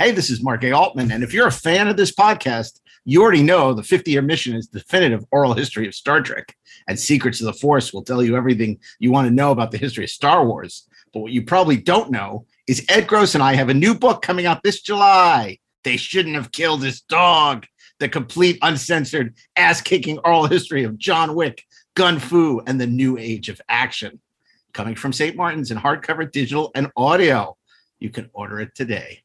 Hey, this is Mark A. Altman. And if you're a fan of this podcast, you already know the 50 year mission is definitive oral history of Star Trek. And Secrets of the Force will tell you everything you want to know about the history of Star Wars. But what you probably don't know is Ed Gross and I have a new book coming out this July. They shouldn't have killed his dog. The complete, uncensored, ass kicking oral history of John Wick, Gun Fu, and the new age of action. Coming from St. Martin's in hardcover, digital, and audio. You can order it today.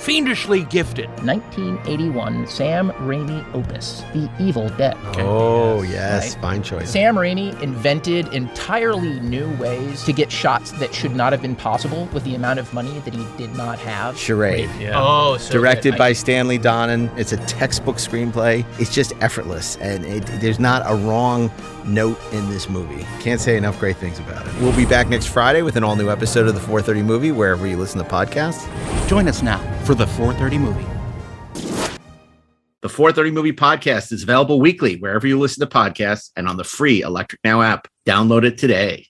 fiendishly gifted. 1981 Sam Raimi opus, The Evil Dead. Oh yes, Right. fine choice. Sam Raimi invented entirely new ways to get shots that should not have been possible with the amount of money that he did not have. Charade. Oh, so Directed good. by I- Stanley Donen. It's a textbook screenplay. It's just effortless, and it, there's not a wrong note in this movie. Can't say enough great things about it. We'll be back next Friday with an all new episode of the 430 movie, wherever you listen to podcasts. Join us now for the 430 movie. The 430 Movie Podcast is available weekly wherever you listen to podcasts and on the free Electric Now app. Download it today.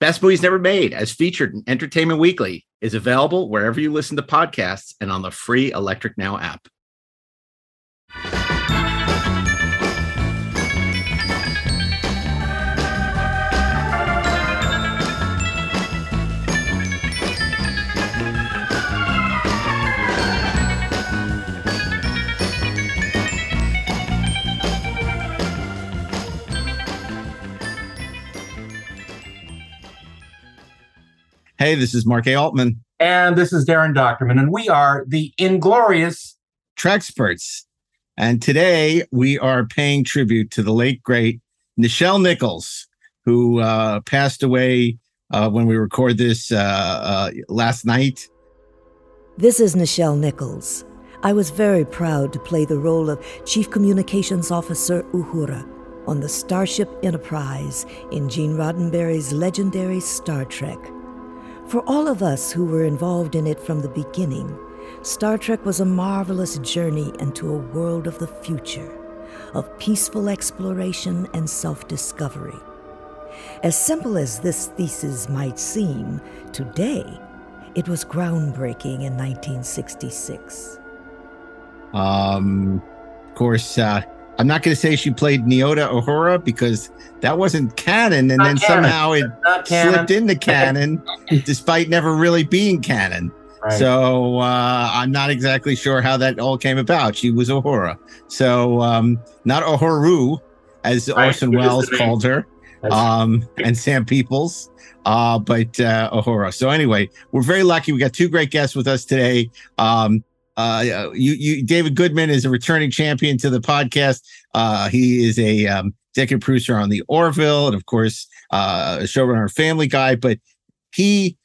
Best Movies Never Made, as featured in Entertainment Weekly, is available wherever you listen to podcasts and on the free Electric Now app. Hey, this is Mark A. Altman, And this is Daren Dochterman, and we are the Inglorious. Treksperts. And today we are paying tribute to the late, great Nichelle Nichols, who uh, passed away uh, when we record this uh, uh, last night. This is Nichelle Nichols. I was very proud to play the role of Chief Communications Officer Uhura on the Starship Enterprise in Gene Roddenberry's legendary Star Trek. For all of us who were involved in it from the beginning, Star Trek was a marvelous journey into a world of the future, of peaceful exploration and self discovery. As simple as this thesis might seem, today it was groundbreaking in 1966. Um, of course, uh, I'm not going to say she played Nyota Uhura because that wasn't canon, and Not then canon. somehow it slipped into canon, despite never really being canon. Right. So uh, I'm not exactly sure how that all came about. She was Uhura, so um, not Uhuru, as Right, Orson which is the Welles called her, um, and Sam Peeples, uh, but uh, Uhura. So anyway, we're very lucky. We got two great guests with us today. Um, uh, you, you, David Goodman is a returning champion to the podcast. Uh, he is a um, executive producer on the Orville, and of course, uh, a showrunner Family Guy. But he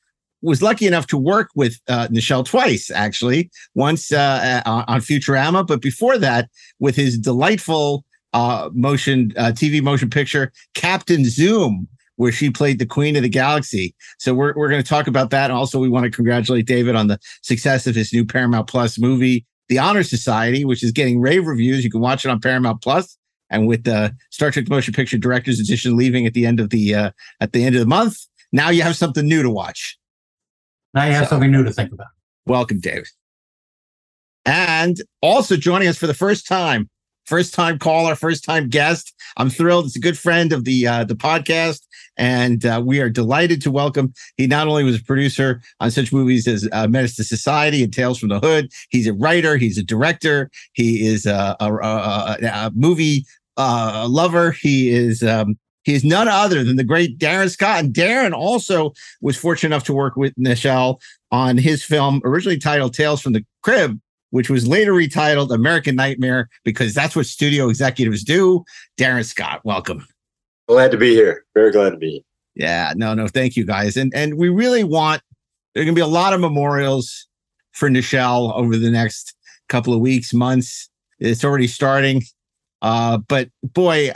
was lucky enough to work with uh, Nichelle twice, actually. Once uh, uh, on Futurama, but before that, with his delightful uh, motion uh, TV motion picture Captain Zoom, where she played the Queen of the Galaxy. So we're we're going to talk about that. And also, we want to congratulate David on the success of his new Paramount Plus movie, The Honor Society, which is getting rave reviews. You can watch it on Paramount Plus. And with the Star Trek Motion Picture Director's Edition leaving at the end of the uh, at the end of the month, now you have something new to watch. now you have So- something new to think about. Welcome, Dave. And also joining us for the first time, first time caller, first time guest. I'm thrilled. It's a good friend of the uh, the podcast And uh, we are delighted to welcome. He not only was a producer on such movies as uh, Menace to Society and Tales from the Hood, he's a writer, he's a director, he is a, a, a, a movie uh, lover. He is um, he is none other than the great Darin Scott. And Darren also was fortunate enough to work with Nichelle on his film, originally titled Tales from the Crib, which was later retitled American Nightmare because that's what studio executives do. Darin Scott, welcome. Glad to be here. Very glad to be here. Yeah, no, no, thank you guys. And and we really want there are gonna be a lot of memorials for Nichelle over the next couple of weeks, months. It's already starting. Uh, but boy,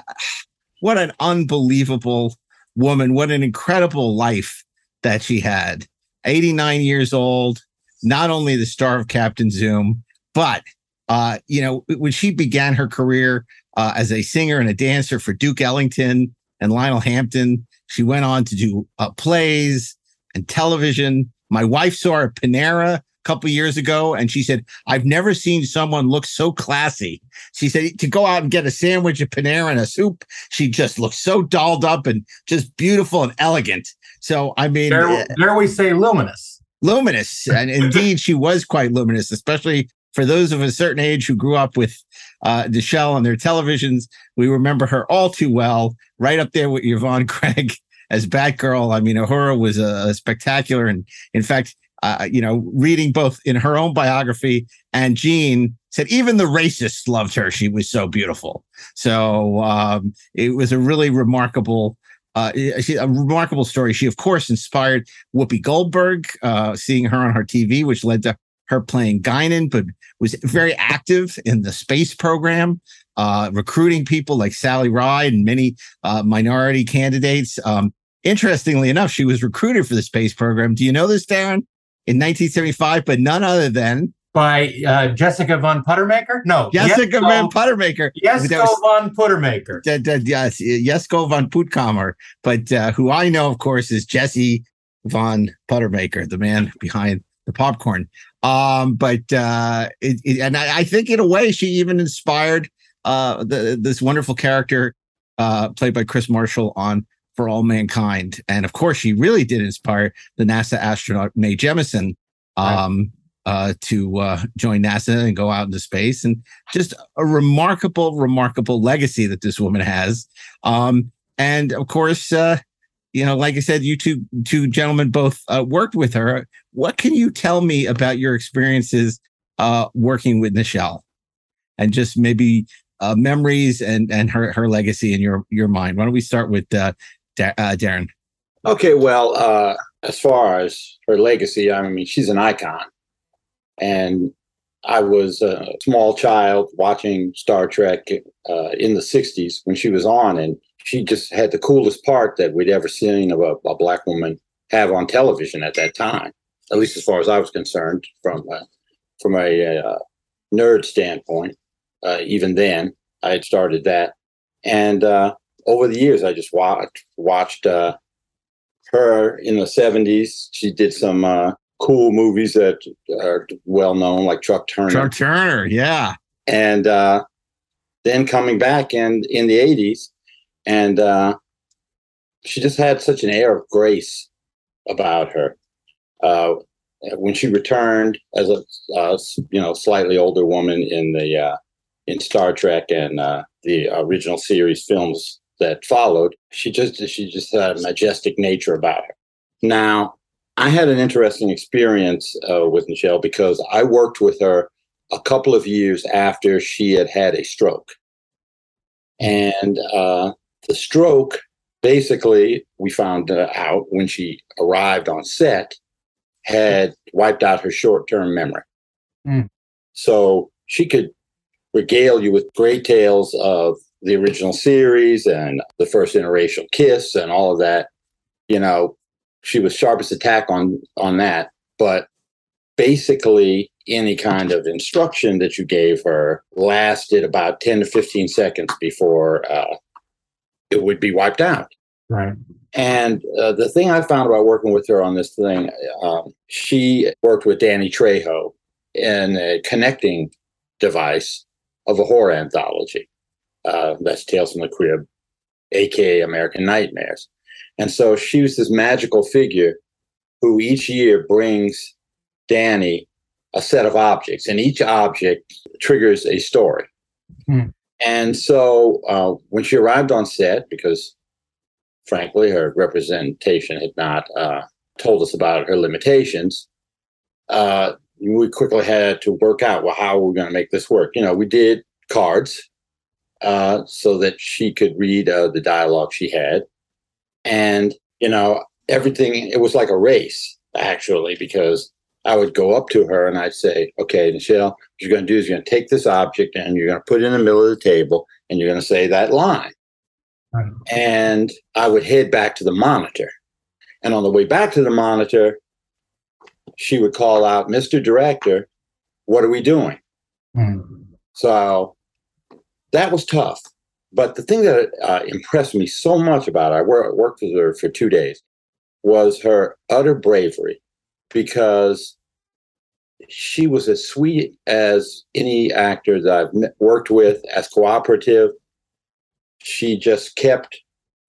what an unbelievable woman. What an incredible life that she had. 89 years old, not only the star of Captain Zoom, but uh, you know, when she began her career uh, as a singer and a dancer for Duke Ellington and Lionel Hampton, she went on to do uh, plays and television. My wife saw her at Panera a couple years ago and she said i've never seen someone look so classy. She said to go out and get a sandwich at panera and a soup she just looked so dolled up and just beautiful and elegant. So i mean there, there we say luminous? luminous. And indeed she was quite luminous especially for those of a certain age who grew up with uh on their televisions we remember her all too well right up there with yvonne craig as Batgirl. I mean, Uhura was a, a spectacular, and in fact, uh, you know, reading both in her own biography and Jean said even the racists loved her. She was so beautiful. So um, it was a really remarkable. Uh, a remarkable story. She, of course, inspired Whoopi Goldberg, uh, seeing her on her TV, which led to her playing Guinan, but was very active in the space program, uh, recruiting people like Sally Ride and many uh, minority candidates. Um, interestingly enough, she was recruited for the space program. Do you know this, Darren? in 1975, but none other than by uh, Jessica von Puttermaker? No, Jessica Jesko, von Puttermaker. Jesko von Puttermaker. D- d- yes, Jesko von Puttkamer, but uh, who I know, of course, is Jesse von Puttermaker, the man behind the popcorn. Um, but uh, it, it, and I, I, think in a way she even inspired uh, the, this wonderful character uh, played by Krys Marshall on for all mankind. And of course, she really did inspire the NASA astronaut Mae Jemison um, right. uh, to uh, join NASA and go out into space. And just a remarkable, remarkable legacy that this woman has. Um, and of course, uh, you know, like I said, you two two gentlemen both uh, worked with her. What can you tell me about your experiences uh, working with Nichelle, and just maybe uh, memories and and her her legacy in your your mind? Why don't we start with uh, uh, Darin? Okay, well, uh, as far as her legacy, I mean, she's an icon. And I was a small child watching Star Trek uh, in the 60s when she was on, and she just had the coolest part that we'd ever seen of a, a black woman have on television at that time, at least as far as I was concerned, from, uh, from a uh, nerd standpoint. Uh, even then, I had started that. And uh, over the years, I just watched watched uh, her in the '70s. She did some uh, cool movies that are well known, like Truck Turner. Truck Turner, yeah. And uh, then coming back and in the '80s, and uh, she just had such an air of grace about her. Uh, when she returned as a uh, you know slightly older woman in the uh, in Star Trek and uh, the original series films that followed, she just she just had a majestic nature about her. Now, I had an interesting experience uh, with Michelle because I worked with her a couple of years after she had had a stroke, and the stroke basically we found uh, out when she arrived on set had wiped out her short-term memory. Mm. So she could regale you with great tales of the original series and the first interracial kiss and all of that. You know, she was sharpest attack on on that. But basically, any kind of instruction that you gave her lasted about ten to fifteen seconds before uh, it would be wiped out. Right. And uh, the thing I found about working with her on this thing, um, she worked with Danny Trejo in a connecting device of a horror anthology. Uh, that's Tales from the Crib, aka American Nightmares. And so she was this magical figure who each year brings Danny a set of objects, and each object triggers a story. Hmm. And so uh, when she arrived on set, because frankly, her representation had not uh, told us about her limitations, uh, we quickly had to work out well, how are we going to make this work? You know, we did cards uh, so that she could read uh, the dialogue she had. And, you know, everything, it was like a race, actually, because I would go up to her and I'd say, okay, Michelle, what you're going to do is you're going to take this object and you're going to put it in the middle of the table and you're going to say that line. Right. And I would head back to the monitor. And on the way back to the monitor, she would call out, Mr. Director, what are we doing? Hmm. So that was tough. But the thing that uh, impressed me so much about her, I worked with her for two days, was her utter bravery because she was as sweet as any actor that I've worked with, as cooperative. She just kept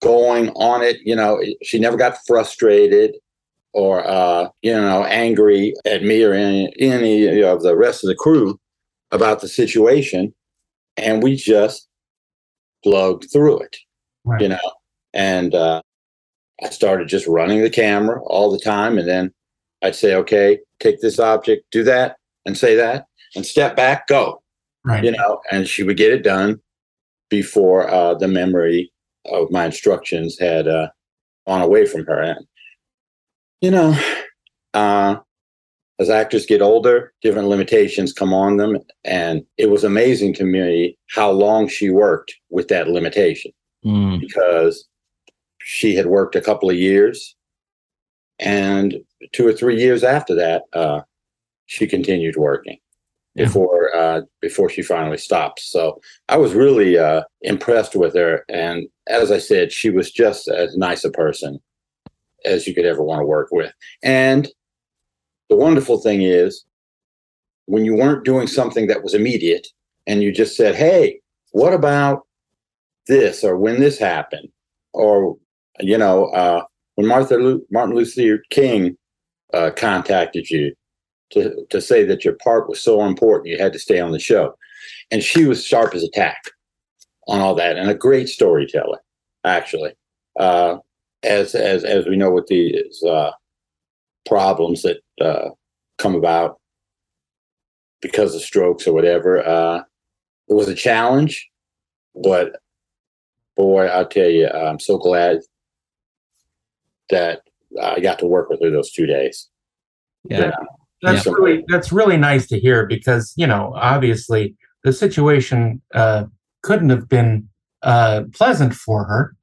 going on it. You know, she never got frustrated or, uh, you know, angry at me or any, any of the rest of the crew about the situation. And we just plugged through it, Right. you know. And uh, I started just running the camera all the time. And then I'd say, okay, take this object, do that, and say that, and step back, go Right. you know, and she would get it done before uh, the memory of my instructions had uh, gone away from her. And, you know, uh, as actors get older, different limitations come on them. And it was amazing to me how long she worked with that limitation Mm. because she had worked a couple of years. And two or three years after that, uh, she continued working Yeah. before uh, before she finally stopped. So I was really uh, impressed with her, and as I said, she was just as nice a person as you could ever want to work with. And the wonderful thing is, when you weren't doing something that was immediate, and you just said, "Hey, what about this?" or "When this happened," or you know, uh, when Martha Lu- Martin Luther King uh, contacted you to, to say that your part was so important you had to stay on the show. And she was sharp as a tack on all that and a great storyteller, actually. Uh, as as as we know with these uh, problems that uh, come about because of strokes or whatever, uh, it was a challenge, but boy, I'll tell you, I'm so glad that I got to work with her those two days. Yeah. That's Yeah. really that's really nice to hear because you know obviously the situation uh, couldn't have been uh, pleasant for her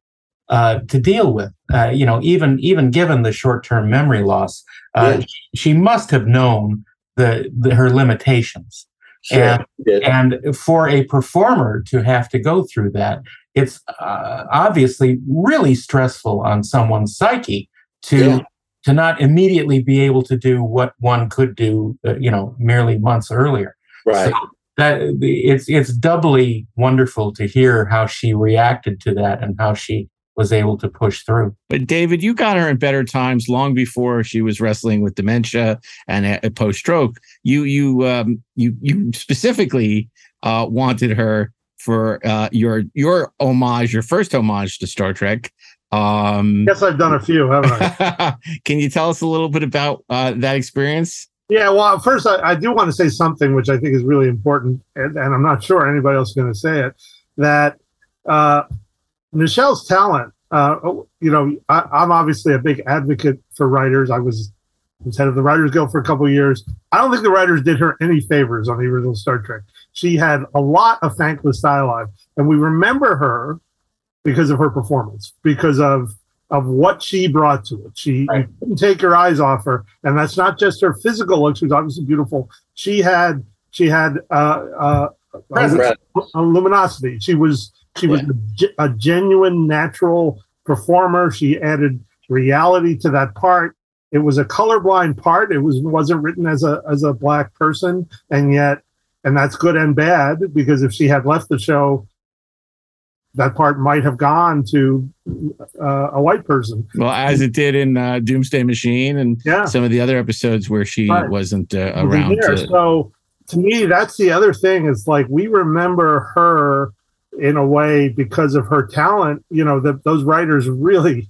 uh, to deal with. Uh, you know, even even given the short term memory loss, uh, Yeah. she, she must have known the, the her limitations. Sure. And Yeah. and for a performer to have to go through that, it's uh, obviously really stressful on someone's psyche to Yeah. to not immediately be able to do what one could do, uh, you know, merely months earlier. right. So that it's it's doubly wonderful to hear how she reacted to that and how she was able to push through. But David, you got her in better times long before she was wrestling with dementia and a, post stroke. You you um, you you specifically uh, wanted her for uh, your your homage, your first homage to Star Trek. Um, Guess I've done a few, haven't I? can you tell us a little bit about uh, that experience? Yeah, well, first, I, I do want to say something which I think is really important, and, and I'm not sure anybody else is going to say it. That uh, Michelle's talent, uh, you know, I, I'm obviously a big advocate for writers. I was, was head of the Writers Guild for a couple of years. I don't think the writers did her any favors on the original Star Trek. She had a lot of thankless dialogue, and we remember her because of her performance, because of of what she brought to it. She you Right. couldn't take your eyes off her, and that's not just her physical look. She was obviously beautiful. She had she had uh, uh, a, a luminosity. She was she was a, a genuine natural performer. She added reality to that part. It was a colorblind part. It was wasn't written as a as a black person, and yet, and that's good and bad because if she had left the show, that part might have gone to uh, a white person. Well, as it did in uh, Doomsday Machine and Yeah. some of the other episodes where she Right. wasn't uh, around. To, So to me, that's the other thing is like we remember her in a way because of her talent. You know that those writers really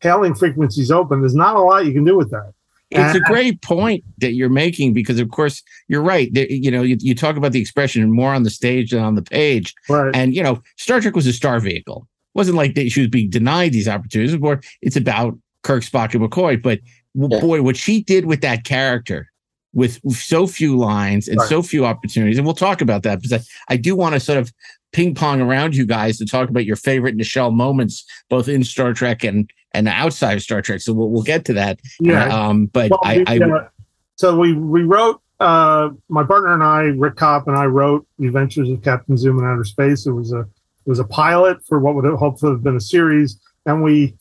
hailing frequencies open. There's not a lot you can do with that. It's a ah. great point that you're making because, of course, you're right. You know, you, you talk about the expression more on the stage than on the page. Right. And, you know, Star Trek was a star vehicle. It wasn't like that she was being denied these opportunities. It's more, it's about Kirk, Spock, and McCoy. But w- boy, what she did with that character with so few lines and Right. so few opportunities, and we'll talk about that because I, I do want to sort of ping pong around you guys to talk about your favorite Nichelle moments, both in Star Trek and and outside of Star Trek. So we'll, we'll get to that. Yeah. Um, but Well, I, I uh, so we we wrote uh, my partner and I, Rick Copp and I wrote The Adventures of Captain Zoom in Outer Space. It was a it was a pilot for what would have hopefully have been a series, and we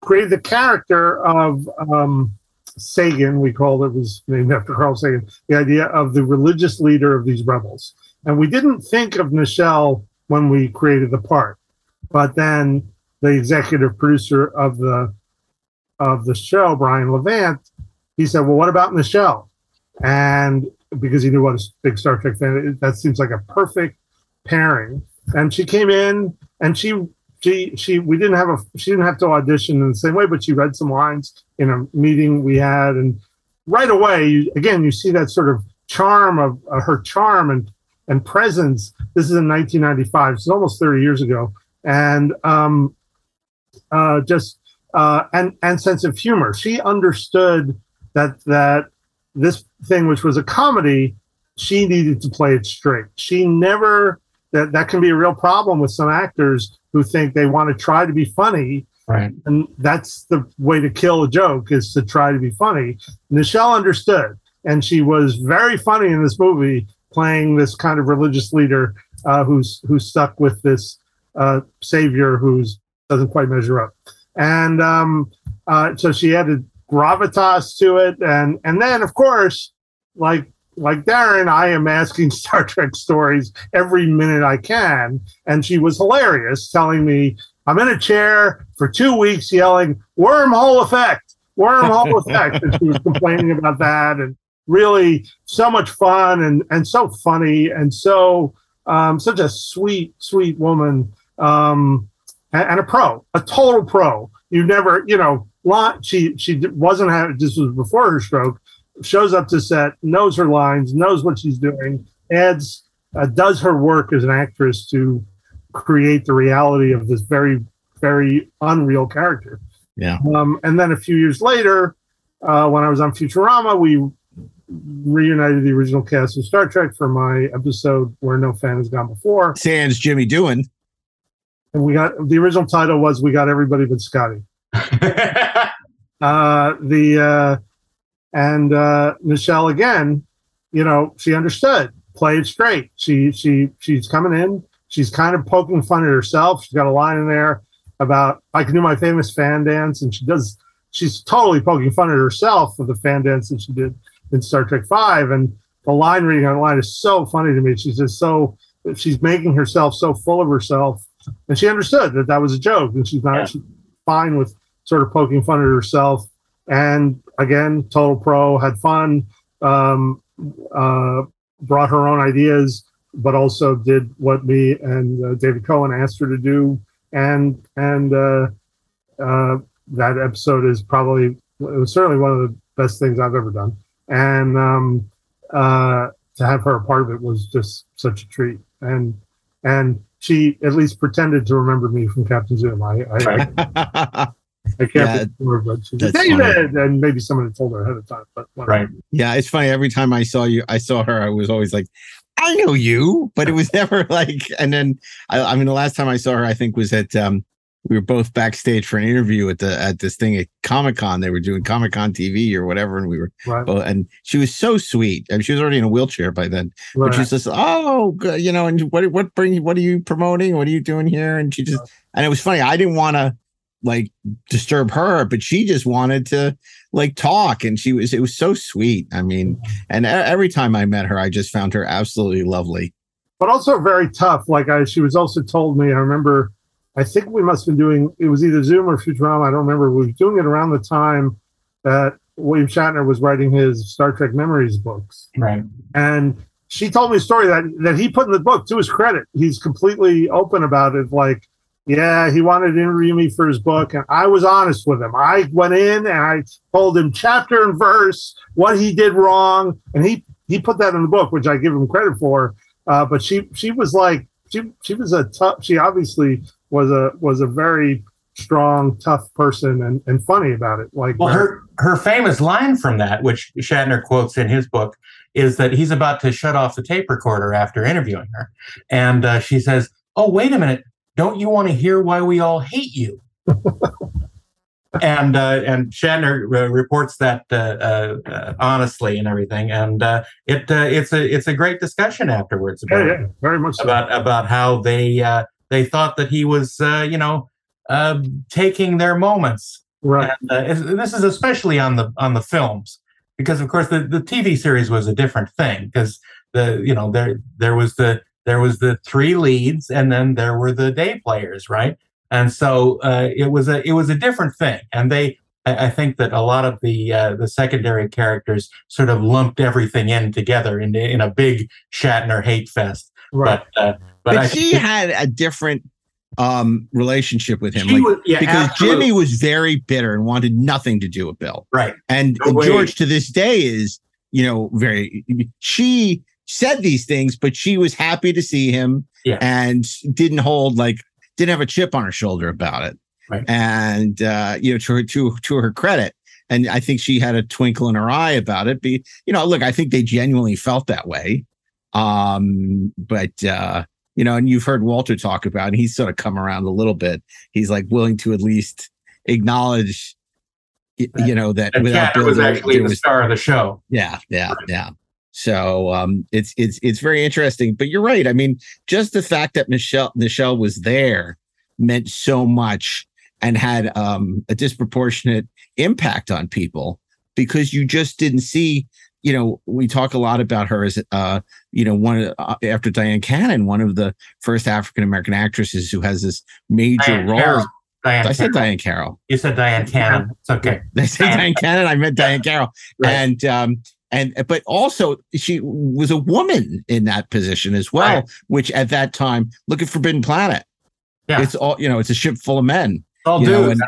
created the character of um, Sagan. We called it was named after Carl Sagan. The idea of the religious leader of these rebels, and we didn't think of Nichelle when we created the part, but then the executive producer of the of the show, Brian Levant, he said, "Well, what about Michelle?" And because he knew what a big Star Trek fan, that seems like a perfect pairing. And she came in, and she she she we didn't have a she didn't have to audition in the same way, but she read some lines in a meeting we had, and right away, you, again, you see that sort of charm of uh, her charm and and presence. This is in 1995, so almost 30 years ago, and um, uh, just uh, and and sense of humor. She understood that that this thing, which was a comedy, she needed to play it straight. She never that that can be a real problem with some actors who think they want to try to be funny. Right. And that's the way to kill a joke is to try to be funny. Michelle understood, and she was very funny in this movie, playing this kind of religious leader uh, who's who's stuck with this uh, savior who's doesn't quite measure up. And um, uh, so she added gravitas to it, and and then of course, like like Darren, I am asking Star Trek stories every minute I can, and she was hilarious, telling me I'm in a chair for two weeks yelling wormhole effect, wormhole effect, and she was complaining about that, and really so much fun and and so funny and so um, such a sweet sweet woman. Um, and, a pro, a total pro. You never, you know, lot she she wasn't having this was before her stroke. Shows up to set, knows her lines, knows what she's doing, adds uh, does her work as an actress to create the reality of this very very unreal character. Yeah. Um, and then a few years later, uh, when I was on Futurama, we reunited the original cast of Star Trek for my episode where no fan has gone before. Sans Jimmy Doohan. And we got the original title was "We Got Everybody But Scotty." uh, the uh, and uh, Michelle again, you know, she understood, played straight. She she she's coming in. She's kind of poking fun at herself. She's got a line in there about I can do my famous fan dance, and she does. She's totally poking fun at herself for the fan dance that she did in Star Trek Five, and the line reading on the line is so funny to me. She's just so she's making herself so full of herself, and she understood that that was a joke, and she's not she's fine with sort of poking fun at herself. And again, total pro, had fun, um, uh, brought her own ideas, but also did what me and uh, David Cohen asked her to do. And and uh, uh, that episode is probably it was certainly one of the best things I've ever done. And um, uh, to have her a part of it was just such a treat. And and she at least pretended to remember me from Captain Zoom. I I, I, I can't Yeah, remember, but she said, that's David, and maybe someone had told her ahead of time. But whatever. Yeah, it's funny. Every time I saw you, I saw her. I was always like, I know you, but it was never like. And then, I, I mean, the last time I saw her, I think was at um, we were both backstage for an interview at the at this thing at Comic Con. They were doing Comic Con TV or whatever, and we were. Right. Oh, and she was so sweet. I mean, she was already in a wheelchair by then, but she Right. just, oh, you know, and what what bring what are you promoting? What are you doing here? And she just, and it was funny. I didn't want to like disturb her, but she just wanted to like talk, and she was it was so sweet. I mean, mm-hmm. and e- every time I met her, I just found her absolutely lovely. but also very tough. Like I, she was also told me. I remember I think we must have been doing it was either Zoom or Futurama. I don't remember. We were doing it around the time that William Shatner was writing his Star Trek Memories books. Right. And she told me a story that that he put in the book to his credit. He's completely open about it. Like, yeah, he wanted to interview me for his book, and I was honest with him. I went in and I told him chapter and verse what he did wrong, and he he put that in the book, which I give him credit for. Uh, but she she was like she she was a tough. She obviously was a was a very strong, tough person and, and funny about it. Like well, her her famous line from that, which Shatner quotes in his book, is that he's about to shut off the tape recorder after interviewing her, and uh, she says, "Oh, wait a minute! Don't you want to hear why we all hate you?" and uh, and Shatner uh, reports that uh, uh, uh, honestly and everything, and uh, it it's a it's a great discussion afterwards about yeah, yeah, very much so. about about how they they thought that he was you know taking their moments, right? And, this is especially on the on the films because of course the, the TV series was a different thing because the you know there there was the there was the three leads and then there were the day players right? And so uh, it was a it was a different thing. And they I, I think that a lot of the uh, the secondary characters sort of lumped everything in together in in a big Shatner hate fest. Right. But uh, but, But, she think- had a different um relationship with him like, was- yeah, because absolutely. Jimmy was very bitter and wanted nothing to do with Bill. right And No. George to this day is, you know, very she said these things, but she was happy to see him Yeah. and didn't hold like didn't have a chip on her shoulder about it. Right. And uh, you know, to her to to her credit. And I think she had a twinkle in her eye about it. Be you know, look, I think they genuinely felt that way. Um, but uh, you know, and you've heard Walter talk about, and he's sort of come around a little bit. He's like willing to at least acknowledge, you know, that and without was actually there the was- star of the show yeah, yeah, yeah. So um, it's it's it's very interesting. But you're right. I mean, just the fact that Michelle Michelle was there meant so much and had um, a disproportionate impact on people because you just didn't see. You know, we talk a lot about her as uh, you know, one uh, after Dyan Cannon, one of the first African American actresses who has this major Diane role. Carroll. Diane I said. Diahann Carroll. you said Dyan Cannon it's okay They said Dyan Cannon. I meant Diahann Carroll. Right. And um and but also she was a woman in that position as well, Right. which at that time, look at Forbidden Planet. Yeah. It's all you know, it's a ship full of men. all you know, dudes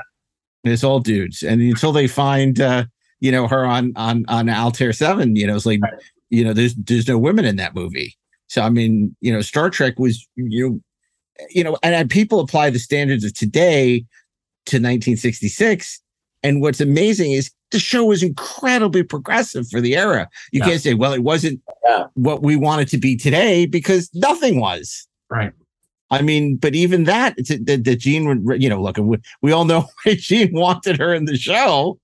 and it's all dudes. And until they find uh, you know, her on on on Altair Seven, you know, it's like Right. you know, there's there's no women in that movie. So I mean, you know, Star Trek was you know, you know, and, and people apply the standards of today to 1966. And what's amazing is the show was incredibly progressive for the era. You Yeah. can't say, well, it wasn't Yeah. what we want it to be today because nothing was. right I mean, but even that, the Gene would, you know, look, we, we all know why Gene wanted her in the show.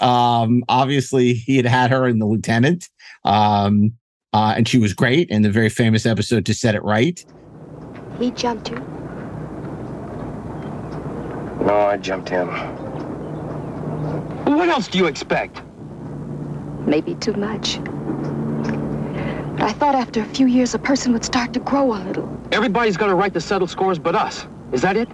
Um, obviously, he had had her in The Lieutenant, um, uh, and she was great in the very famous episode to Set It Right. He jumped you. No, I jumped him. What else do you expect? Maybe too much. But I thought after a few years, a person would start to grow a little. Everybody's got a right to settle scores but us. Is that it?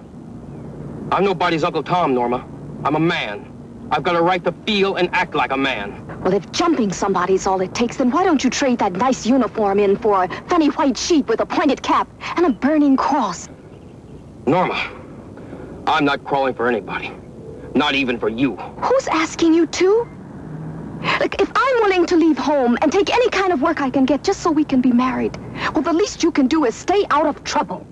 I'm nobody's Uncle Tom, Norma. I'm a man. I've got a right to feel and act like a man. Well, if jumping somebody's all it takes, then why don't you trade that nice uniform in for a funny white sheep with a pointed cap and a burning cross? Norma, I'm not crawling for anybody. Not even for you. Who's asking you to? Look, if I'm willing to leave home and take any kind of work I can get just so we can be married, well, the least you can do is stay out of trouble.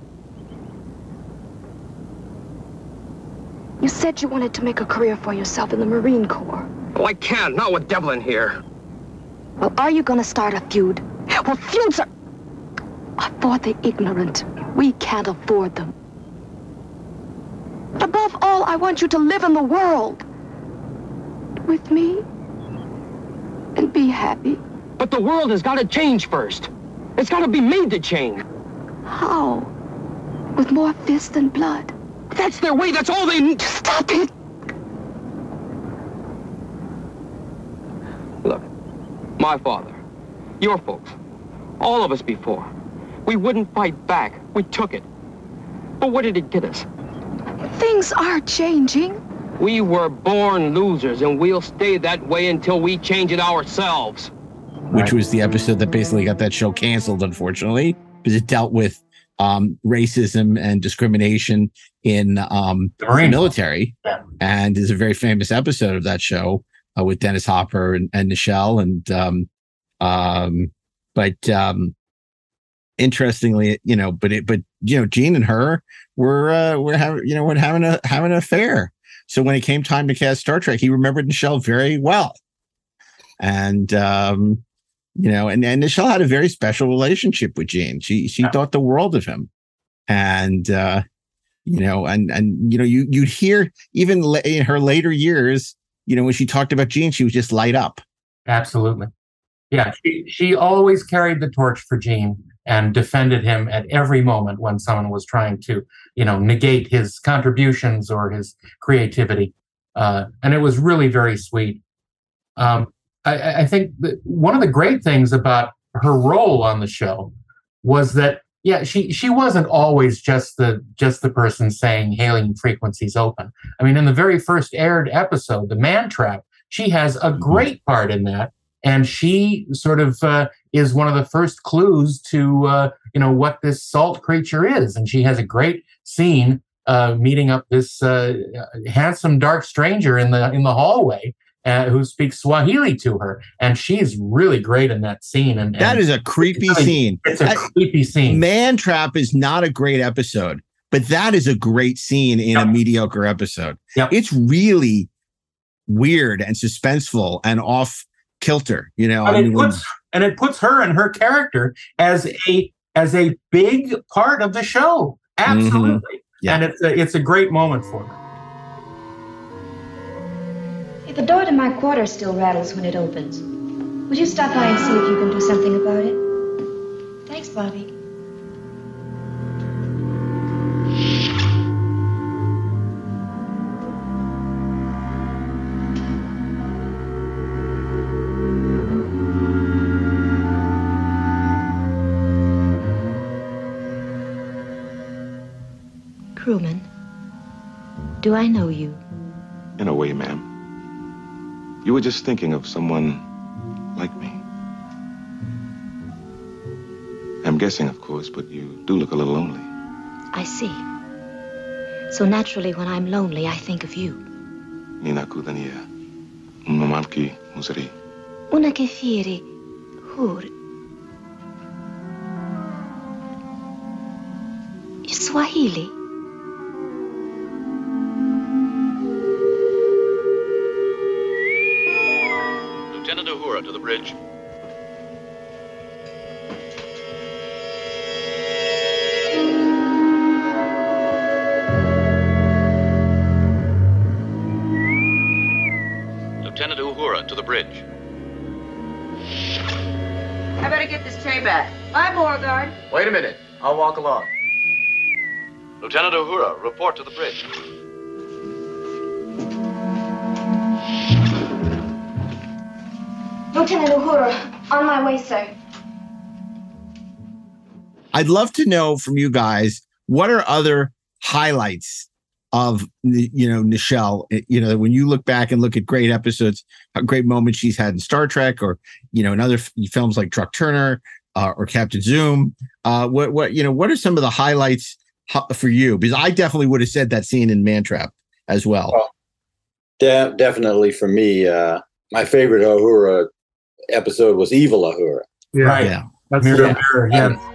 You said you wanted to make a career for yourself in the Marine Corps. Oh, I can't. Not with Devlin here. Well, are you going to start a feud? Well, feuds are, are for the ignorant. We can't afford them. Above all, I want you to live in the world with me and be happy. But the world has got to change first. It's got to be made to change. How? With more fists than blood. That's their way. That's all they need. Stop it! Look, my father, your folks, all of us before, we wouldn't fight back. We took it. But what did it get us? Things are changing. We were born losers, and we'll stay that way until we change it ourselves. which was the episode that basically got that show canceled, unfortunately, because it dealt with um, racism and discrimination in um, the Marine. military, and is a very famous episode of that show uh, with Dennis Hopper and, and Nichelle. And um, um, but um, interestingly, you know, but it, but you know, Gene and her were uh, were having you know were having a having an affair. So when it came time to cast Star Trek, he remembered Nichelle very well, and um, you know, and and Nichelle had a very special relationship with Gene. She she thought the world of him, and uh, you know, and and you know, you you'd hear even la- in her later years, you know, when she talked about Gene, she would just light up. Absolutely. Yeah, she, she always carried the torch for Gene and defended him at every moment when someone was trying to, you know, negate his contributions or his creativity. Uh, and it was really very sweet. Um, I- I, think that one of the great things about her role on the show was that yeah she she wasn't always just the just the person saying hailing frequencies open. I mean in the very first aired episode the man trap she has a great part in that and she sort of uh, is one of the first clues to uh, you know what this salt creature is. And she has a great scene uh, meeting up this uh, handsome dark stranger in the in the hallway uh, who speaks Swahili to her, and she's really great in that scene. And, That and is a creepy it's scene. It's a That- creepy scene. Man Trap is not a great episode, but that is a great scene in a mediocre episode. It's really weird and suspenseful and off kilter. You know, and I it mean, when- puts and it puts her and her character as a as a big part of the show. Absolutely, Yeah. and it's a, it's a great moment for her. The door to my quarters still rattles when it opens. Would you stop by and see if you can do something about it? Thanks, Bobby. Crewman, do I know you? Were just thinking of someone like me. I'm guessing, of course, but you do look a little lonely. I see. So naturally, when I'm lonely, I think of you. Nina Kudania. Mamalki Musari. Una kefiri hur. Swahili. Bridge. Lieutenant Uhura, on my way, sir. I'd love to know from you guys what are other highlights of you know Nichelle. You know, when you look back and look at great episodes, great moments she's had in Star Trek, or you know, in other f- films like Truck Turner uh, or Captain Zoom. Uh, what what you know? What are some of the highlights ho- for you? Because I definitely would have said that scene in Mantrap as well. De- definitely for me, uh, my favorite Uhura episode was Evil Uhura. Yeah. Right. Yeah. That's Mirror, yeah. mirror, yeah.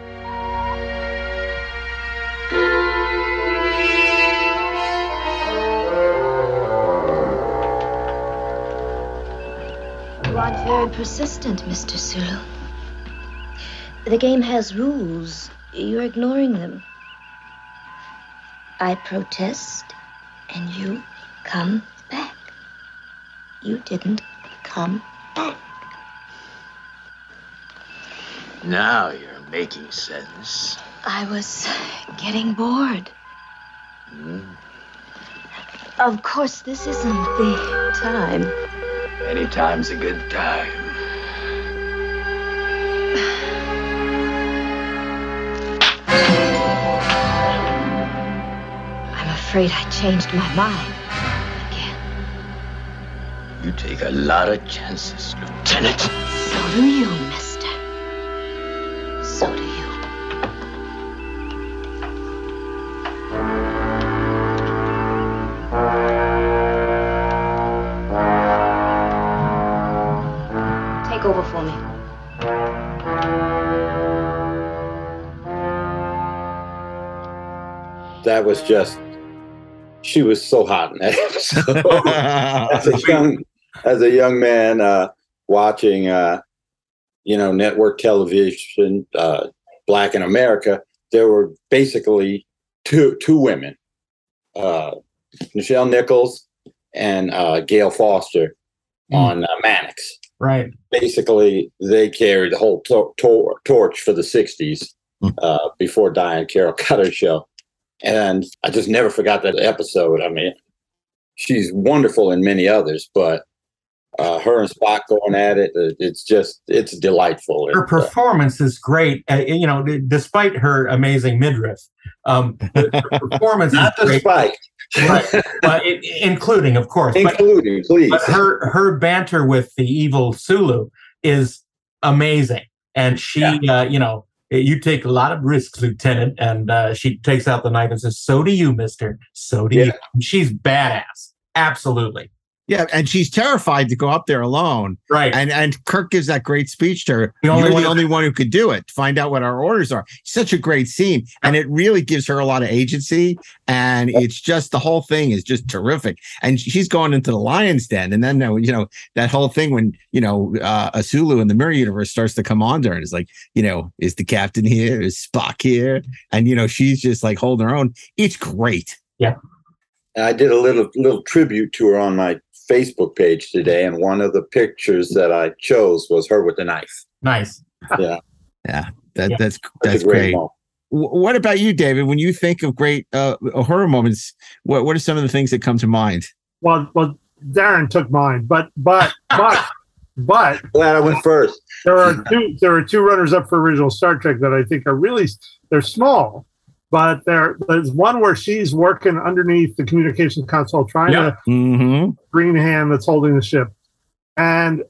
You aren't very persistent, Mr. Sulu. The game has rules. You're ignoring them. I protest, and you come back. You didn't come back. Now you're making sense. I was getting bored. Hmm? Of course, this isn't the time. Any time's a good time. Afraid I changed my mind. again. You take a lot of chances, Lieutenant. So do you, mister. So do you. Take over for me. That was just. She was so hot in that episode. as a young, as a young man uh, watching, uh, you know, network television, uh, Black in America, there were basically two two women, uh, Nichelle Nichols and uh, Gail Foster on uh, Mannix. Right. Basically, they carried the whole tor- tor- torch for the '60s uh, before Diahann Carroll got her show, and I just never forgot that episode. I mean, she's wonderful in many others, but uh, her and Spock going at it, uh, it's just it's delightful. her uh, performance is great. Uh, you know, despite her amazing midriff, um, her performance Not despite. right, but it, including, of course, but- including, please. But her her banter with the evil Sulu is amazing, and she, uh, you know, you take a lot of risks, Lieutenant, and uh, she takes out the knife and says, "So do you, Mister. So do you." She's badass, absolutely. Yeah, and she's terrified to go up there alone. Right. And and Kirk gives that great speech to her. The only You're one the who- only one who could do it. Find out what our orders are. Such a great scene. And it really gives her a lot of agency. And it's just the whole thing is just terrific. And she's going into the lion's den. And then you know, that whole thing when, you know, uh Asulu in the mirror universe starts to come on to her and it's like, you know, is the captain here? Is Spock here? And you know, she's just like holding her own. It's great. Yeah. I did a little little tribute to her on my Facebook page today, and one of the pictures that I chose was her with the knife. Nice. Yeah. Yeah, that Yeah. that's That's that's great great. What about you, David? When you think of great uh, Uhura moments, what what are some of the things that come to mind? Well, well, Darren took mine, but but but but glad I went first. There are two. There are two runners up for original Star Trek that I think are really they're small, but there there's one where she's working underneath the communications console trying to Mm-hmm. green hand that's holding the ship. And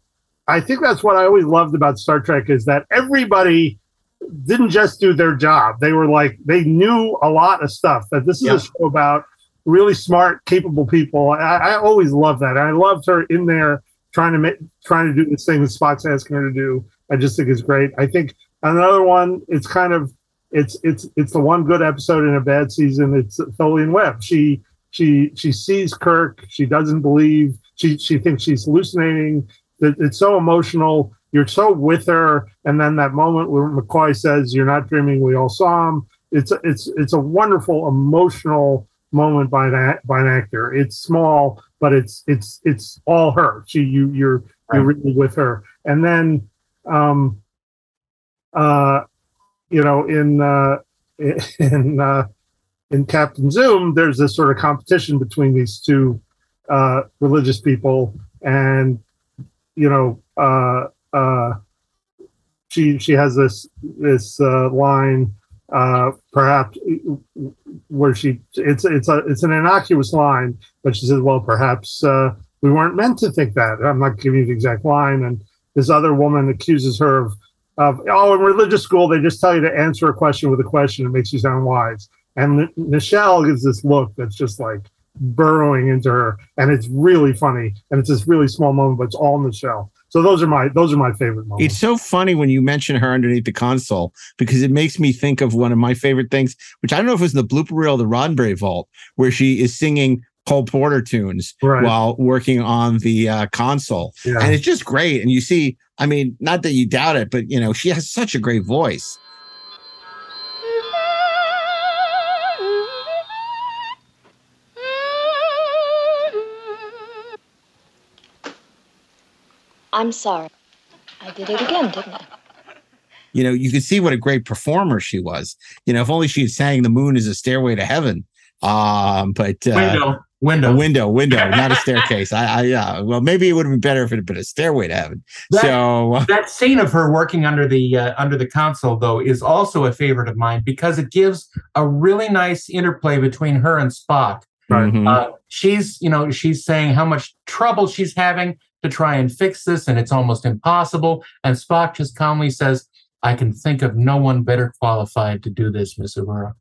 I think that's what I always loved about Star Trek is that everybody didn't just do their job. They were like they knew a lot of stuff. That this is Yeah. a show about really smart, capable people. I, I always love that. I loved her in there trying to make trying to do this thing that Spock's asking her to do. I just think it's great. I think another one. It's kind of it's it's it's the one good episode in a bad season. It's Tholian Web. She she she sees Kirk. She doesn't believe. She she thinks she's hallucinating. It's so emotional. You're so with her, and then that moment where McCoy says, "You're not dreaming. We all saw him." It's it's it's a wonderful emotional moment by an act, by an actor. It's small, but it's it's it's all her. She you you're you're really with her, and then um uh you know in uh in uh in Captain Zoom, there's this sort of competition between these two uh, religious people, and you know, uh, uh, she she has this this uh, line, uh, perhaps where she it's it's a it's an innocuous line, but she says, "Well, perhaps uh, we weren't meant to think that." I'm not giving you the exact line, and this other woman accuses her of of oh, in religious school they just tell you to answer a question with a question. It makes you sound wise. And Nichelle gives this look that's just like burrowing into her, and it's really funny. And it's this really small moment, but it's all Nichelle So those are my those are my favorite moments. It's so funny when you mention her underneath the console because it makes me think of one of my favorite things, which I don't know if it was in the blooper reel the Roddenberry Vault, where she is singing Cole Porter tunes Right. while working on the uh, console, Yeah. and it's just great. And you see, I mean, not that you doubt it, but you know, she has such a great voice. I'm sorry. I did it again, didn't I? You know, you can see what a great performer she was. You know, if only she had sang "The Moon is a Stairway to Heaven." Um, but uh, Window, window, a window, window, not a staircase. I, I, yeah. Well, maybe it would have been better if it had been a stairway to heaven. That, so that scene of her working under the uh, under the console though is also a favorite of mine because it gives a really nice interplay between her and Spock Mhm. Uh, she's, you know, she's saying how much trouble she's having to try and fix this, and it's almost impossible. And Spock just calmly says, "I can think of no one better qualified to do this, Miss Uhura."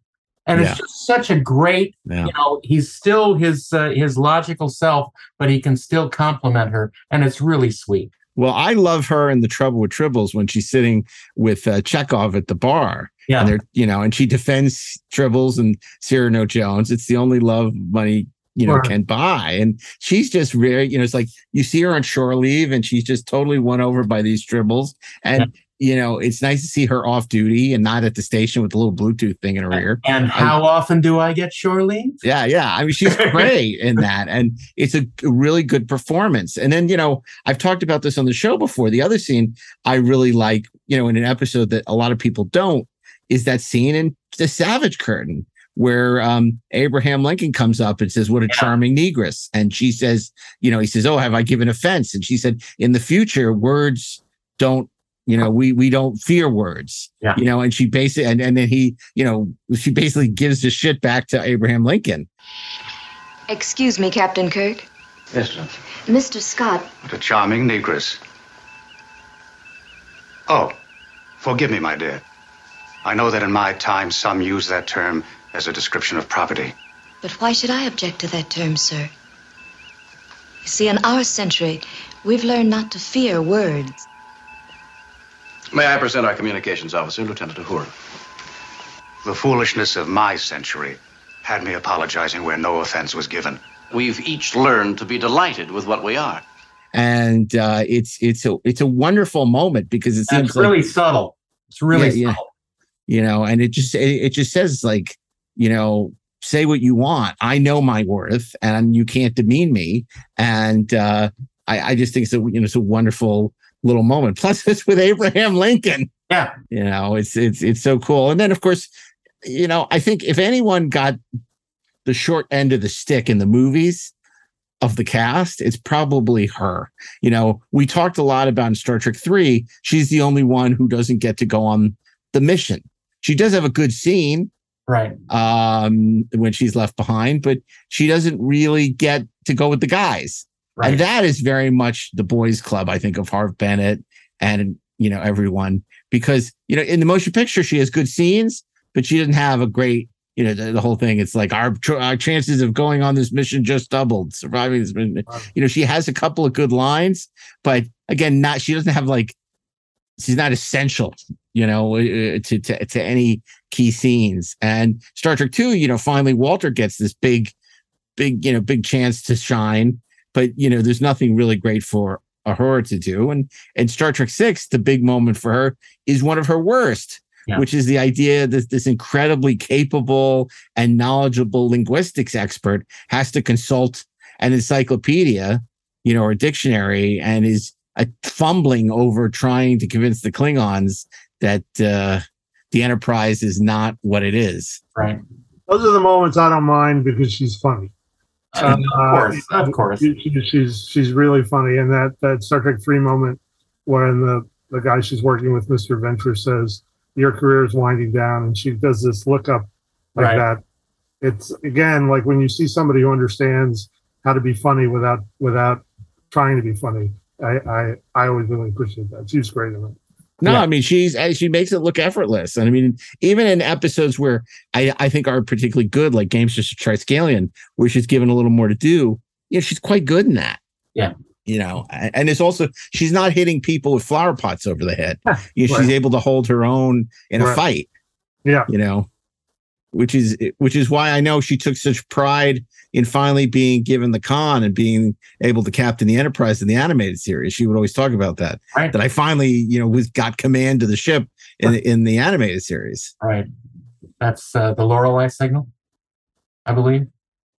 And Yeah. it's just such a great, Yeah. you know, he's still his uh, his logical self, but he can still compliment her, and it's really sweet. Well, I love her in the Trouble with Tribbles when she's sitting with uh, Chekov at the bar. Yeah. And they're, you know, and she defends Tribbles and Cyrano Jones. It's the only love money, you know, Right. can buy. And she's just very, you know, it's like you see her on shore leave and she's just totally won over by these Tribbles. And, you know, it's nice to see her off duty and not at the station with the little Bluetooth thing in her ear. And how often do I get shore leave? Yeah, yeah. I mean, she's great in that. And it's a really good performance. And then, you know, I've talked about this on the show before. The other scene I really like, you know, in an episode that a lot of people don't, is that scene in The Savage Curtain where um, Abraham Lincoln comes up and says, What a charming negress. And she says, You know, he says, Oh, have I given offense? And she said, In the future, words don't. You know, we we don't fear words. Yeah. You know, and she basically and, and then he, you know, she basically gives the shit back to Abraham Lincoln. Excuse me, Captain Kirk. Yes, sir. Mr. Scott, What a charming negress. Oh, forgive me, my dear. I know that in my time some use that term as a description of property. but why should I object to that term, sir? You see, in our century, we've learned not to fear words. May I present our communications officer, Lieutenant Uhura? The foolishness of my century had me apologizing where no offense was given. We've each learned to be delighted with what we are. and uh, it's it's a it's a wonderful moment because it seems it's really subtle. It's really Yeah, yeah. subtle. you know, and it just it, it just says like you know say what you want. I know my worth, and you can't demean me. And uh, I I just think it's a you know it's a wonderful little moment. Plus, it's with Abraham Lincoln. Yeah, you know it's it's it's so cool. And then of course, you know I think if anyone got the short end of the stick in the movies of the cast, it's probably her. You know, we talked a lot about in Star Trek 3, she's the only one who doesn't get to go on the mission. She does have a good scene Right. um when she's left behind, but she doesn't really get to go with the guys. Right. And that is very much the boys club, I think, of Harve Bennett and you know everyone because you know in the motion picture she has good scenes, but she doesn't have a great you know the, the whole thing. It's like our our chances of going on this mission just doubled, surviving this mission. You know she has a couple of good lines, but again, not she doesn't have like she's not essential, you know, uh, to to to any key scenes. And Star Trek Two, you know, finally Walter gets this big, big, you know, big chance to shine, but you know, there's nothing really great for her to do. And and Star Trek Six, the big moment for her is one of her worst. Yeah. Which is the idea that this incredibly capable and knowledgeable linguistics expert has to consult an encyclopedia, you know, or a dictionary, and is uh, fumbling over trying to convince the Klingons that uh, the Enterprise is not what it is. Right. Those are the moments I don't mind because she's funny. Uh, of course, of course. she- she- she's she's really funny, and that that Star Trek three moment when the the guy she's working with, Mister Venture, says your career is winding down, and she does this look up like Right. that. It's again like when you see somebody who understands how to be funny without without trying to be funny. I I, I always really appreciate that. She's great in it. No, I mean she's uh, she makes it look effortless, and I mean even in episodes where I I think are particularly good, like Gamesters of Triskelion, where she's given a little more to do, you know, she's quite good in that. Yeah. You know, and it's also she's not hitting people with flower pots over the head. You know, Right. she's able to hold her own in a fight. Yeah. You know, which is which is why I know she took such pride in finally being given the con and being able to captain the Enterprise in the animated series. She would always talk about that. Right. That I finally, you know, was got command of the ship in in the animated series. Right. That's uh, the Lorelei signal, I believe.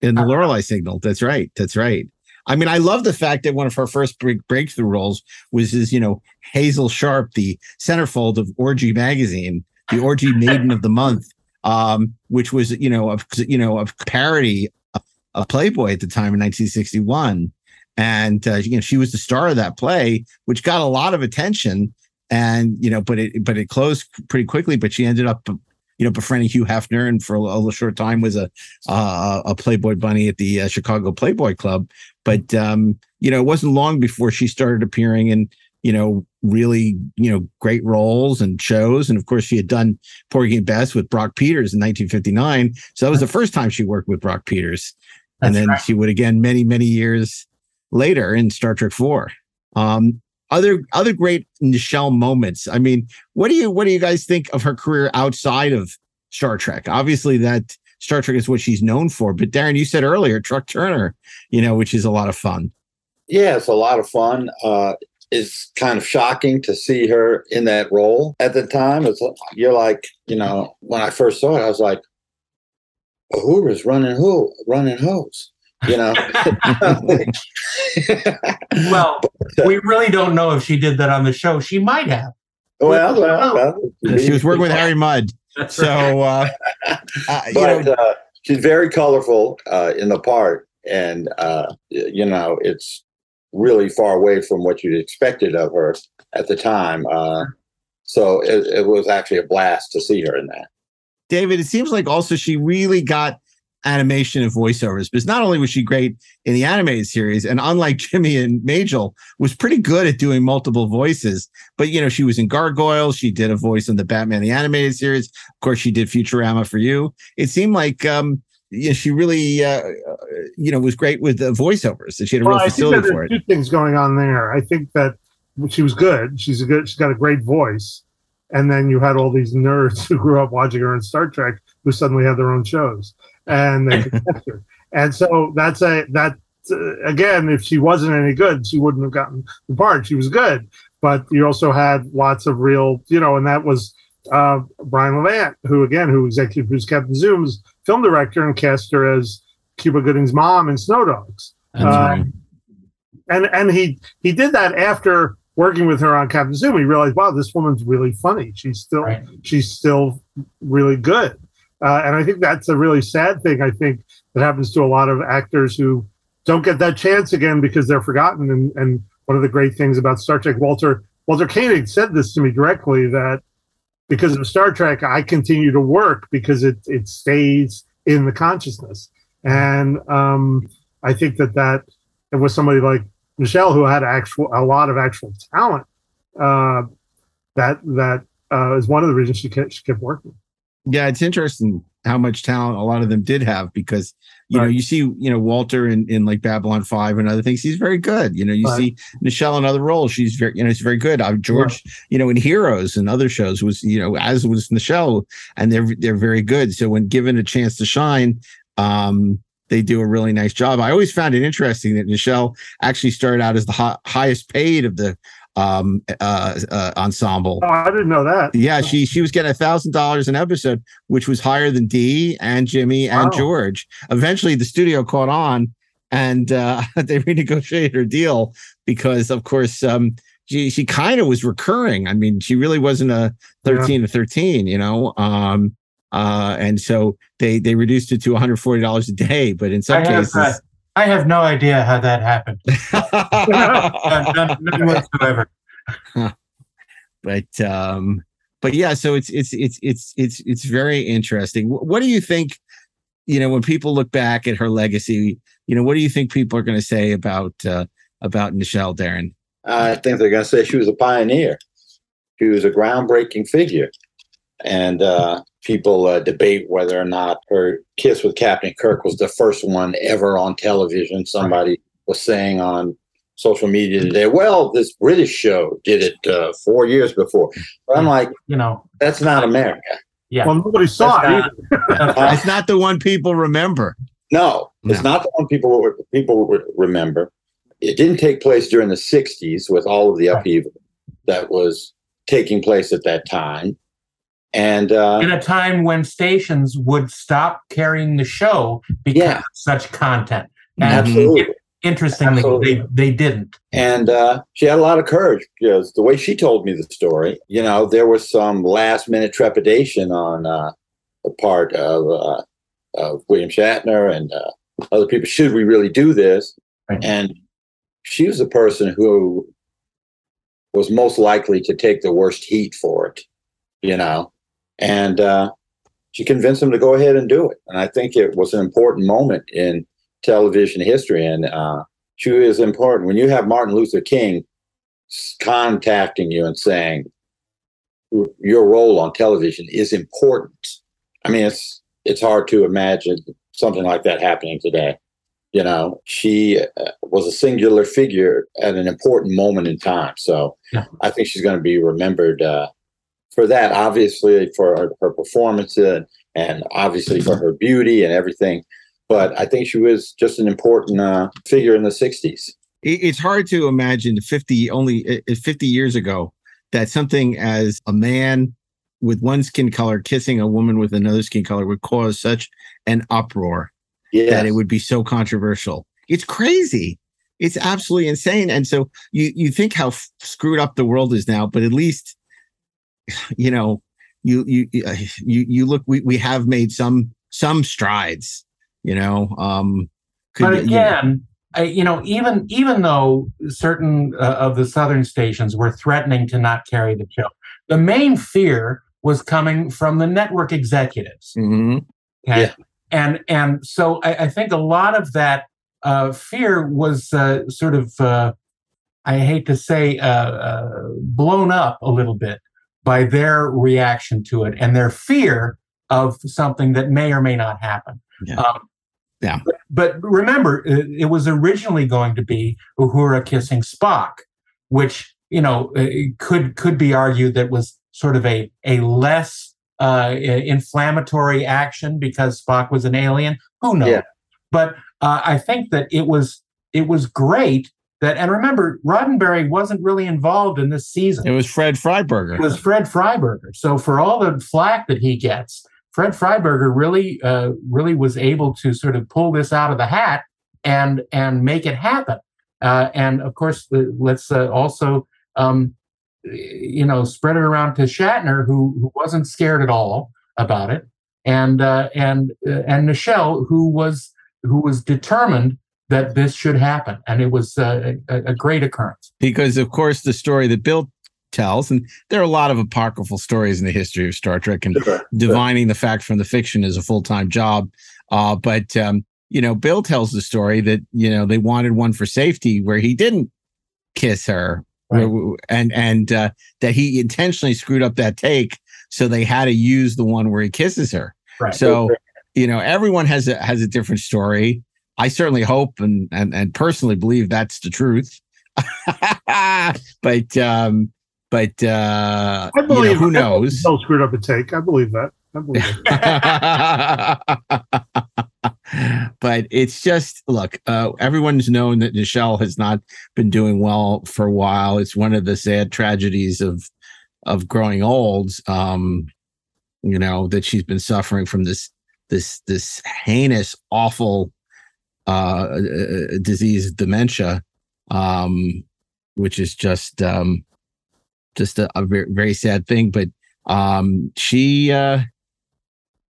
In the Lorelei signal. That's right. That's right. I mean, I love the fact that one of her first break- breakthrough roles was as, you know, Hazel Sharp, the centerfold of Orgy magazine, the Orgy Maiden of the Month, um, which was, you know, of you know, of parody of, of Playboy at the time in 1961. And, uh, you know, she was the star of that play, which got a lot of attention. And, you know, but it, but it closed pretty quickly, but she ended up, you you know, befriending Hugh Hefner, and for a, a short time was a uh, a Playboy bunny at the uh, Chicago Playboy Club. But um, you know, it wasn't long before she started appearing in you know really you know great roles and shows, and of course she had done Porgy and Bess with Brock Peters in 1959. So that was the first time she worked with Brock Peters, and then she would again many many years later in Star Trek Four. Um, other other great Nichelle moments. I mean, what do you what do you guys think of her career outside of Star Trek? Obviously, that Star Trek is what she's known for. But Darren, you said earlier, Truck Turner, you know, which is a lot of fun. Yeah, it's a lot of fun. Uh, it's kind of shocking to see her in that role at the time. It's you're like, you know, when I first saw it, I was like, "Who is running who running hose you know. well, we really don't know if she did that on the show. She might have. Well, well, well she was working with Harry Mudd. That's so, uh, uh, but you know, uh, she's very colorful uh, in the part, and uh, you know, it's really far away from what you'd expected of her at the time. Uh, so it, it was actually a blast to see her in that. David, it seems like also she really got animation and voiceovers because not only was she great in the animated series and unlike jimmy and majel was pretty good at doing multiple voices but you know she was in gargoyles she did a voice in the batman the animated series of course she did futurama for you it seemed like um you know, she really uh, you know was great with the voiceovers and she had a well, real I facility for it Two things going on there. I think that she was good. She's a good. She's got a great voice. And then you had all these nerds who grew up watching her in Star Trek who suddenly had their own shows and they test her. And so that's a that uh, again, if she wasn't any good, she wouldn't have gotten the part. She was good, but you also had lots of real, you know, and that was uh, Brian Levant, who again, who executive produced Captain Zoom's film director and cast her as Cuba Gooding's mom in Snow Dogs. Uh, right. and and he he did that after working with her on Captain Zoom. He realized, wow, this woman's really funny. She's still she's still really good. Uh, and I think that's a really sad thing. I think that happens to a lot of actors who don't get that chance again because they're forgotten. And and one of the great things about Star Trek, Walter Walter Koenig said this to me directly that because of Star Trek, I continue to work because it it stays in the consciousness. And um, I think that that it was somebody like Nichelle who had actual a lot of actual talent. Uh, that that uh, is one of the reasons she kept, she kept working. Yeah, it's interesting how much talent a lot of them did have because you know you see you know Walter in, in like Babylon Five and other things. He's very good. You know you Right. see Nichelle in other roles. She's very you know she's very good. Uh, George you know in Heroes and other shows was you know as was Nichelle and they're they're very good. So when given a chance to shine, um, they do a really nice job. I always found it interesting that Nichelle actually started out as the hi- highest paid of the um uh, uh ensemble Oh, I didn't know that. yeah, she she was getting a thousand dollars an episode, which was higher than Dee and Jimmy and Wow. George. Eventually, the studio caught on, and uh, they renegotiated her deal because, of course, um, she she kind of was recurring. I mean, she really wasn't a thirteen to thirteen, you know. Um, uh, and so they they reduced it to one hundred forty dollars a day. But in some I have, cases, uh, I have no idea how that happened. none, none- none whatsoever. but um but yeah so it's it's it's it's it's it's very interesting what do you think you know when people look back at her legacy you know what do you think people are going to say about uh about Nichelle Darren I think they're going to say she was a pioneer. She was a groundbreaking figure. And uh, people uh, debate whether or not her kiss with Captain Kirk was the first one ever on television. Somebody was saying on social media today, well, this British show did it uh, four years before. But I'm like, you know, that's not America. Yeah. Well, nobody saw That's it. not- either. it's not the one people remember No, it's No. not the one people people remember. It didn't take place during the '60s with all of the upheaval that was taking place at that time, and uh, in a time when stations would stop carrying the show because of such content. And Absolutely. Interestingly, Absolutely. they they didn't. and uh, she had a lot of courage because the way she told me the story, you know, there was some last minute trepidation on uh, the part of, uh, of William Shatner and uh, other people. Should we really do this? And she was the person who was most likely to take the worst heat for it, you know. And uh, she convinced him to go ahead and do it. And I think it was an important moment in television history. And uh, she is important. When you have Martin Luther King contacting you and saying your role on television is important, I mean, it's it's hard to imagine something like that happening today. You know, she uh, was a singular figure at an important moment in time. So Yeah. I think she's going to be remembered uh, for that, obviously for her, her performance and, and obviously for her beauty and everything. But I think she was just an important uh, figure in the 60s. It's hard to imagine 50 only uh, 50 years ago that something as a man with one skin color kissing a woman with another skin color would cause such an uproar that it would be so controversial. It's crazy. It's absolutely insane. And so you you think how f- screwed up the world is now, but at least you know you you you you look we we have made some some strides. You know, um, could but you- you know- again, I, you know, even even though certain uh, of the southern stations were threatening to not carry the show, the main fear was coming from the network executives. Mhm. Okay? And and so I, I think a lot of that uh, fear was uh, sort of, uh, I hate to say, uh, uh, blown up a little bit by their reaction to it and their fear of something that may or may not happen. Um, yeah. but, but remember, it, it was originally going to be Uhura kissing Spock, which you know uh, could could be argued that was sort of a a less uh, inflammatory action because Spock was an alien. Who knows? Yeah. But uh, I think that it was it was great that, and remember, Roddenberry wasn't really involved in this season. It was Fred Freiberger. It was Fred Freiberger. So for all the flack that he gets, Fred Freiberger really, uh, really was able to sort of pull this out of the hat and and make it happen. Uh, and of course, uh, let's uh, also, um, you know, spread it around to Shatner, who who wasn't scared at all about it, and uh, and uh, and Nichelle, who was who was determined that this should happen, and it was uh, a, a great occurrence. because of course the story that Bill tells, and there are a lot of apocryphal stories in the history of Star Trek, and divining the fact from the fiction is a full time job. Uh, but um, you know, Bill tells the story that you know they wanted one for safety where he didn't kiss her, where- and and uh, that he intentionally screwed up that take, so they had to use the one where he kisses her. Right. So you know, everyone has a has a different story. I certainly hope and and, and personally believe that's the truth. but um, but uh, I you know, believe who believe knows? Bill screwed up a take. I believe that. I believe but it's just look uh, everyone's known that Nichelle has not been doing well for a while it's one of the sad tragedies of of growing old um you know that she's been suffering from this this this heinous awful uh, disease dementia um which is just um just a, a very, very sad thing but um she uh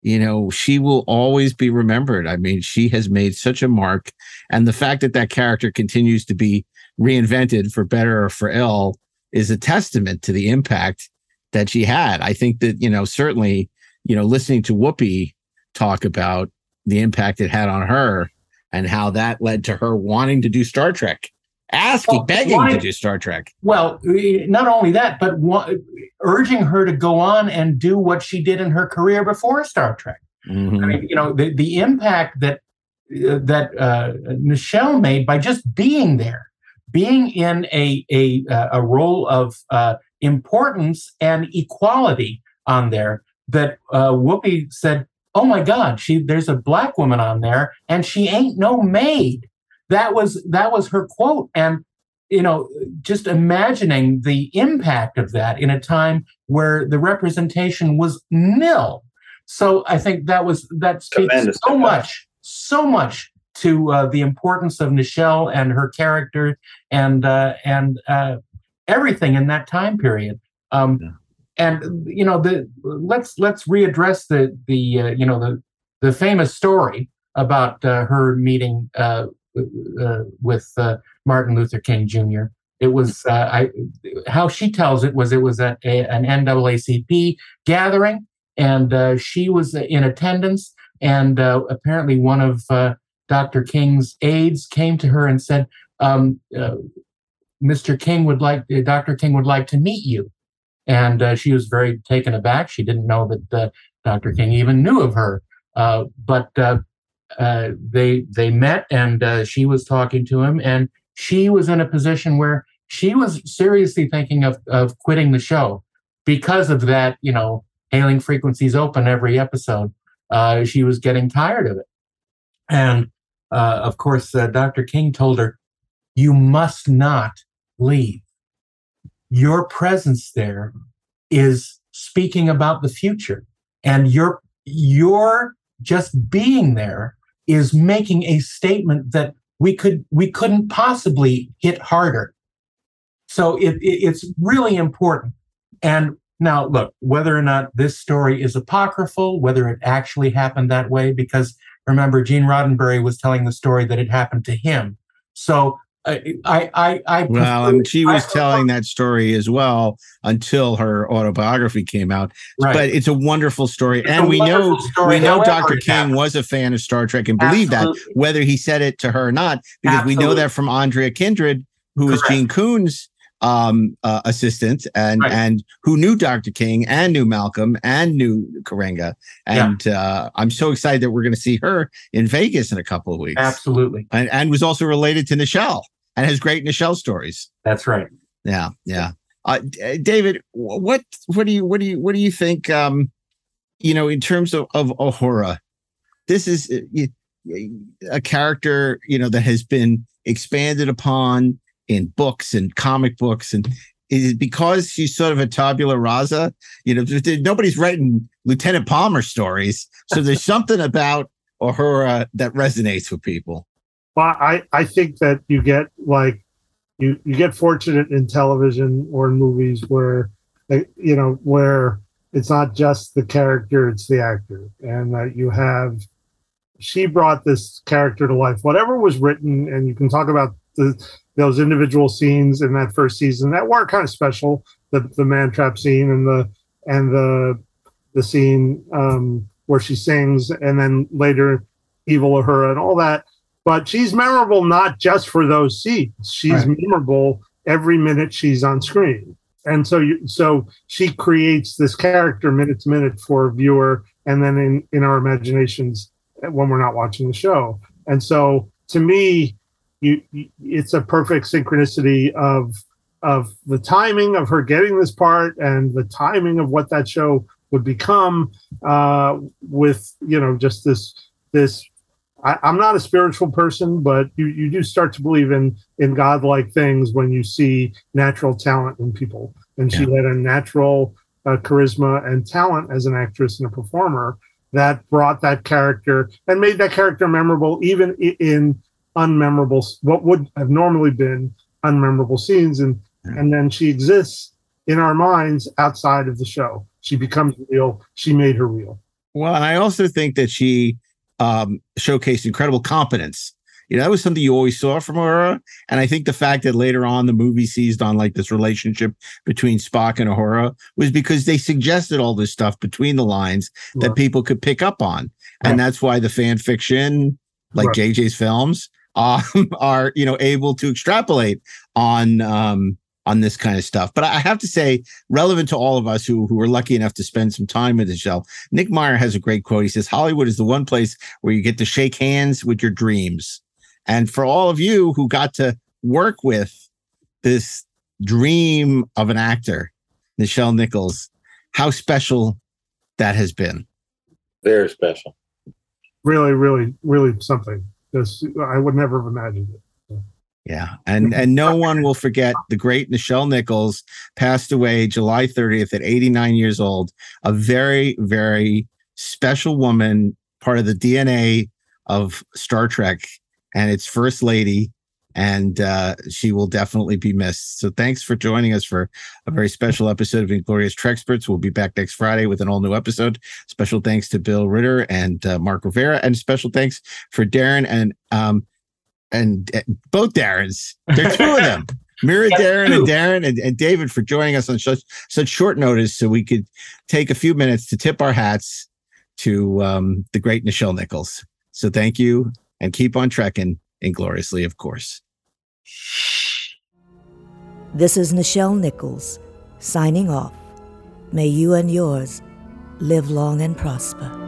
you know she will always be remembered. I mean she has made such a mark and the fact that that character continues to be reinvented for better or for ill is a testament to the impact that she had. I think that you know certainly you know listening to whoopi talk about the impact it had on her and how that led to her wanting to do star trek asking Well, begging why- to do star trek Well, not only that, but wa- urging her to go on and do what she did in her career before Star Trek. Mhm. I mean, you know, the, the impact that uh, that uh, Nichelle made by just being there, being in a a uh, a role of uh, importance and equality on there. That uh, Whoopi said, "Oh my God, she there's a black woman on there, and she ain't no maid." That was that was her quote, and you know, just imagining the impact of that in a time where the representation was nil. So I think that was that speaks Tremendous so much, so much to uh, the importance of Nichelle and her character and uh, and uh, everything in that time period. Um, And you know, the let's let's readdress the the uh, you know the the famous story about uh, her meeting uh, uh, with uh, Martin Luther King Jr. It was uh, I how she tells it was it was at a, an NAACP gathering, and she was in attendance. And apparently, one of Dr. King's aides came to her and said, um, "Mr. King would like Dr. King would like to meet you." And uh, she was very taken aback. She didn't know that uh, Dr. King even knew of her. but they they met, and she was talking to him, and she was in a position where she was seriously thinking of, of quitting the show because of that, you know, hailing frequencies open every episode. Uh, she was getting tired of it. And uh, of course, uh, Dr. King told her, You must not leave. Your presence there is speaking about the future. And your, your just being there is making a statement that we could we couldn't possibly hit harder so it, it, it's really important. And now, look, whether or not this story is apocryphal, whether it actually happened that way, because remember, Gene Roddenberry was telling the story that it happened to him. So I, I, I, well, and she was telling that story as well until her autobiography came out. Right. But it's a wonderful story, it's and we know we know Dr. King was a fan of Star Trek and believed Absolutely. that, whether he said it to her or not, because Absolutely. we know that from Andrea Kindred, who Correct. was Gene Coon's um, uh, assistant and right. and who knew Dr. King and knew Malcolm and knew Karenga. And yeah. uh, I'm so excited that we're going to see her in Vegas in a couple of weeks. Absolutely. And, and was also related to Nichelle and has great Nichelle stories. That's right. Yeah, yeah. Uh, David, what what do you what do you what do you think? Um, you know, in terms of of Uhura, this is uh, a character you know that has been expanded upon in books and comic books and is because she's sort of a tabula rasa you know nobody's writing lieutenant palmer stories so there's something about Uhura that resonates with people well i i think that you get like you you get fortunate in television or in movies where you know where it's not just the character it's the actor and that you have she brought this character to life whatever was written and you can talk about the those individual scenes in that first season that were kind of special. The the man trap scene and the and the the scene um, where she sings, and then later Evil Uhura and all that. But she's memorable not just for those scenes. She's right. memorable every minute she's on screen. And so you so she creates this character minute to minute for a viewer and then in, in our imaginations when we're not watching the show. And so to me, you, it's a perfect synchronicity of of the timing of her getting this part and the timing of what that show would become uh, with you know just this this I, am not a spiritual person, but you, you do start to believe in in godlike things when you see natural talent in people. And yeah. she had a natural uh, charisma and talent as an actress and a performer that brought that character and made that character memorable, even in unmemorable what would have normally been unmemorable scenes. And and then she exists in our minds outside of the show. She becomes real. She made her real. Well and i also think that she um showcased incredible competence you know that was something you always saw from her and i think the fact that later on the movie seized on like this relationship between spock and Uhura was because they suggested all this stuff between the lines right. that people could pick up on and that's why the fan fiction like right. jj's films um, are you know able to extrapolate on um, on this kind of stuff. But I have to say, relevant to all of us who who are lucky enough to spend some time with the show, Nick Meyer has a great quote. He says, "Hollywood is the one place where you get to shake hands with your dreams." And for all of you who got to work with this dream of an actor, Nichelle Nichols, how special that has been. Very special. Really, really, really something because I would never have imagined it. Yeah, and and no one will forget the great Nichelle Nichols passed away July 30th at 89 years old. A very very special woman, part of the DNA of Star Trek, and its first lady and uh, she will definitely be missed. So thanks for joining us for a very special episode of Inglorious Treksperts. We'll be back next Friday with an all new episode. Special thanks to Bill Ritter and uh, Mark Rivera, and special thanks for Darren and um and uh, both Darrens. There are two of them. Mira, Yes, Darren, two. and Darren, and, and David for joining us on such such short notice, so we could take a few minutes to tip our hats to um, the great Nichelle Nichols. So thank you, and keep on trekking ingloriously, of course. This is Nichelle Nichols signing off. May you and yours live long and prosper.